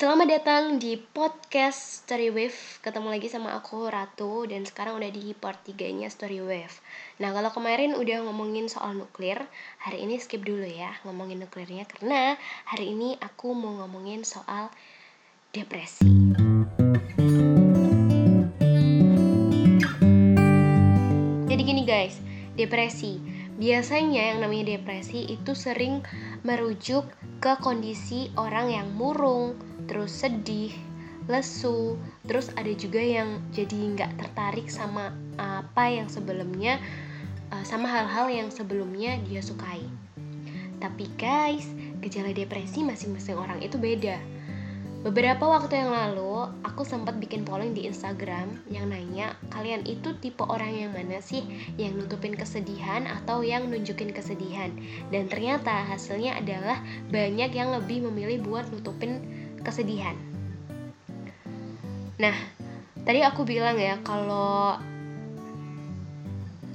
Selamat datang di podcast Story Wave. Ketemu lagi sama aku Ratu Dan sekarang udah di part 3 nya Story Wave. Nah kalau kemarin udah ngomongin soal nuklir Hari ini skip dulu ya ngomongin nuklirnya Karena hari ini aku mau ngomongin soal depresi. Jadi gini guys Depresi. Biasanya yang namanya depresi itu sering merujuk ke kondisi orang yang murung, terus sedih, lesu, terus ada juga yang jadi nggak tertarik sama apa yang sebelumnya, uh, sama hal-hal yang sebelumnya dia sukai. Tapi guys, gejala depresi masing-masing orang itu beda. Beberapa waktu yang lalu, aku sempat bikin polling di Instagram yang nanya, kalian itu tipe orang yang mana sih yang nutupin kesedihan atau yang nunjukin kesedihan? Dan ternyata hasilnya adalah banyak yang lebih memilih buat nutupin kesedihan. Nah, tadi aku bilang ya kalau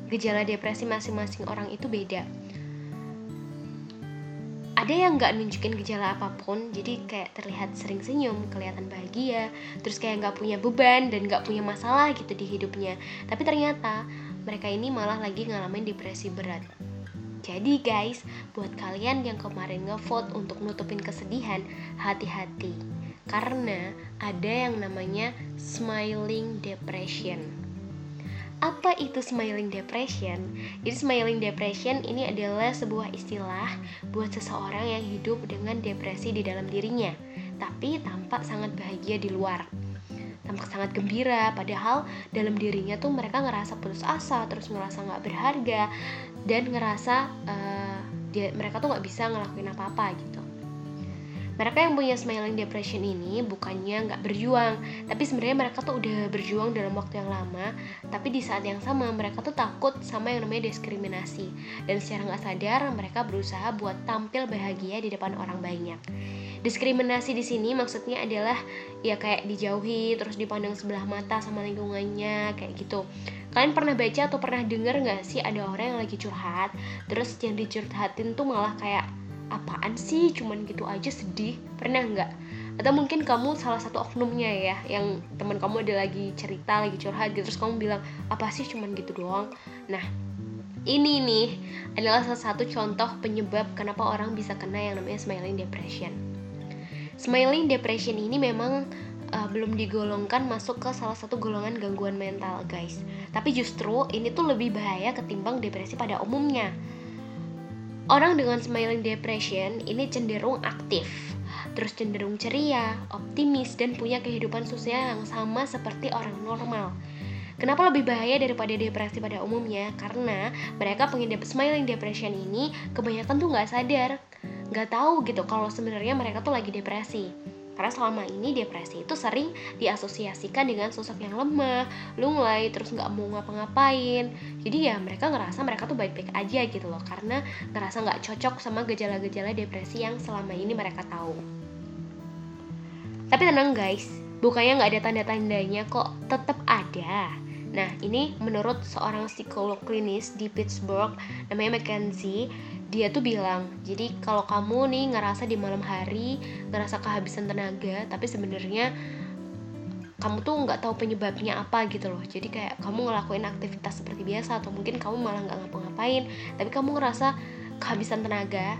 gejala depresi masing-masing orang itu beda. Ada yang nggak nunjukin gejala apa pun jadi kayak terlihat sering senyum kelihatan bahagia terus kayak nggak punya beban dan nggak punya masalah gitu di hidupnya. Tapi ternyata mereka ini malah lagi ngalamin depresi berat jadi guys buat kalian yang kemarin ngevote untuk nutupin kesedihan hati-hati karena ada yang namanya smiling depression apa itu smiling depression? Jadi smiling depression ini adalah sebuah istilah buat seseorang yang hidup dengan depresi di dalam dirinya, tapi tampak sangat bahagia di luar. Tampak sangat gembira, padahal dalam dirinya tuh mereka ngerasa putus asa, terus ngerasa nggak berharga, dan ngerasa uh, dia, mereka tuh nggak bisa ngelakuin apa-apa gitu. Mereka yang punya smiling depression ini bukannya nggak berjuang tapi sebenarnya mereka tuh udah berjuang dalam waktu yang lama tapi di saat yang sama mereka tuh takut sama yang namanya diskriminasi. Dan secara nggak sadar mereka berusaha buat tampil bahagia di depan orang banyak diskriminasi di sini maksudnya adalah ya kayak dijauhi terus dipandang sebelah mata sama lingkungannya kayak gitu. Kalian pernah baca atau pernah dengar nggak sih ada orang yang lagi curhat terus yang dicurhatin tuh malah kayak apaan sih? Cuman gitu aja sedih. Pernah nggak? Atau mungkin kamu salah satu oknumnya ya yang teman kamu ada lagi cerita lagi curhat gitu terus kamu bilang apa sih? Cuman gitu doang. Nah ini nih adalah salah satu contoh penyebab kenapa orang bisa kena yang namanya smiling depression smiling depression ini memang uh, belum digolongkan masuk ke salah satu golongan gangguan mental guys tapi justru ini tuh lebih bahaya ketimbang depresi pada umumnya Orang dengan smiling depression ini cenderung aktif, terus cenderung ceria, optimis, dan punya kehidupan sosial yang sama seperti orang normal. Kenapa lebih bahaya daripada depresi pada umumnya? Karena mereka pengidap smiling depression ini kebanyakan tuh nggak sadar, nggak tahu gitu kalau sebenarnya mereka tuh lagi depresi. Karena selama ini depresi itu sering diasosiasikan dengan sosok yang lemah, lunglai, terus nggak mau ngapa-ngapain. Jadi ya mereka ngerasa mereka tuh baik-baik aja gitu loh, karena ngerasa nggak cocok sama gejala-gejala depresi yang selama ini mereka tahu. Tapi tenang guys, bukannya nggak ada tanda-tandanya kok, tetap ada. Nah, ini menurut seorang psikolog klinis di Pittsburgh namanya Mackenzie, dia tuh bilang jadi kalau kamu nih ngerasa di malam hari ngerasa kehabisan tenaga tapi sebenarnya kamu tuh nggak tahu penyebabnya apa gitu loh. Jadi kayak kamu ngelakuin aktivitas seperti biasa atau mungkin kamu malah nggak ngapa-ngapain tapi kamu ngerasa kehabisan tenaga.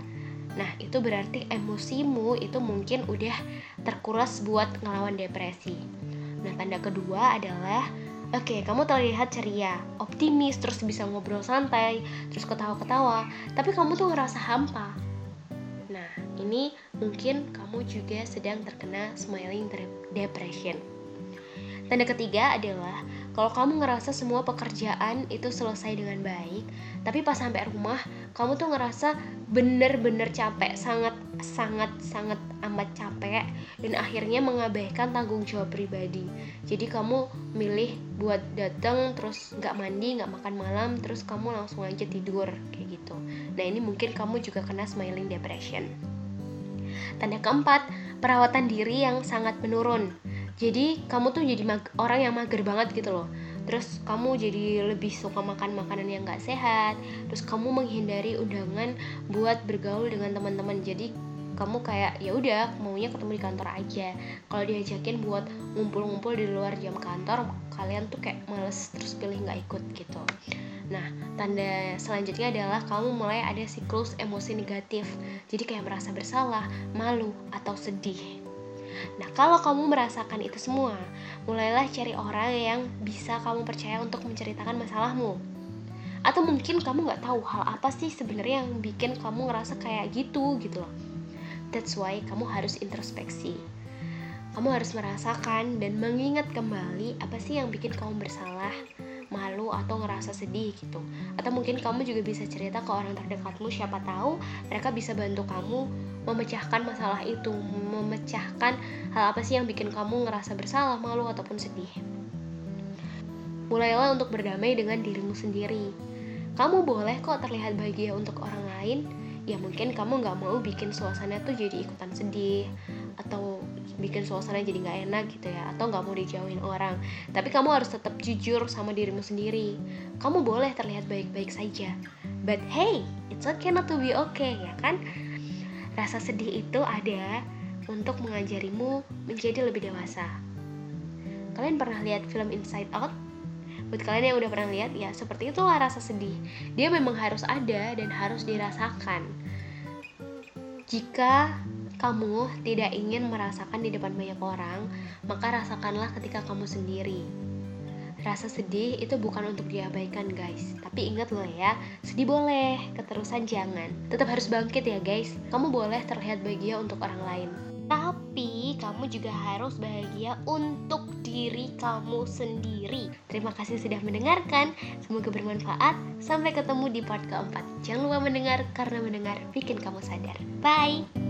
Nah itu berarti emosimu itu mungkin udah terkuras buat ngelawan depresi. Nah tanda kedua adalah Oke, kamu terlihat ceria, optimis, terus bisa ngobrol santai, terus ketawa-ketawa, tapi kamu tuh ngerasa hampa. Nah, ini mungkin kamu juga sedang terkena smiling depression. Tanda ketiga adalah kalau kamu ngerasa semua pekerjaan itu selesai dengan baik, tapi pas sampai rumah kamu tuh ngerasa bener-bener capek, sangat sangat sangat amat capek dan akhirnya mengabaikan tanggung jawab pribadi. Jadi kamu milih buat datang terus nggak mandi, nggak makan malam, terus kamu langsung aja tidur kayak gitu. Nah ini mungkin kamu juga kena smiling depression. Tanda keempat, perawatan diri yang sangat menurun jadi kamu tuh jadi orang yang mager banget gitu loh terus kamu jadi lebih suka makan makanan yang gak sehat terus kamu menghindari undangan buat bergaul dengan teman-teman jadi kamu kayak ya udah maunya ketemu di kantor aja kalau diajakin buat ngumpul-ngumpul di luar jam kantor kalian tuh kayak males terus pilih nggak ikut gitu Nah, tanda selanjutnya adalah kamu mulai ada siklus emosi negatif. Jadi kayak merasa bersalah, malu, atau sedih. Nah, kalau kamu merasakan itu semua, mulailah cari orang yang bisa kamu percaya untuk menceritakan masalahmu. Atau mungkin kamu nggak tahu hal apa sih sebenarnya yang bikin kamu ngerasa kayak gitu gitu loh. That's why kamu harus introspeksi. Kamu harus merasakan dan mengingat kembali apa sih yang bikin kamu bersalah malu atau ngerasa sedih gitu. Atau mungkin kamu juga bisa cerita ke orang terdekatmu siapa tahu mereka bisa bantu kamu memecahkan masalah itu memecahkan hal apa sih yang bikin kamu ngerasa bersalah malu ataupun sedih. Mulailah untuk berdamai dengan dirimu sendiri. Kamu boleh kok terlihat bahagia untuk orang lain. Ya mungkin kamu nggak mau bikin suasana tuh jadi ikutan sedih atau bikin suasana jadi nggak enak gitu ya atau nggak mau dijauhin orang. Tapi kamu harus tetap jujur sama dirimu sendiri. Kamu boleh terlihat baik-baik saja but hey it's okay not to be okay ya kan? Rasa sedih itu ada untuk mengajarimu menjadi lebih dewasa. Kalian pernah lihat film Inside Out? Buat kalian yang udah pernah lihat ya seperti itulah rasa sedih. Dia memang harus ada dan harus dirasakan. Jika kamu tidak ingin merasakan di depan banyak orang maka rasakanlah ketika kamu sendiri rasa sedih itu bukan untuk diabaikan guys tapi ingat loh ya sedih boleh keterusan jangan tetap harus bangkit ya guys kamu boleh terlihat bahagia untuk orang lain tapi kamu juga harus bahagia untuk diri kamu sendiri. Terima kasih sudah mendengarkan. Semoga bermanfaat. Sampai ketemu di part keempat. Jangan lupa mendengar karena mendengar bikin kamu sadar. Bye.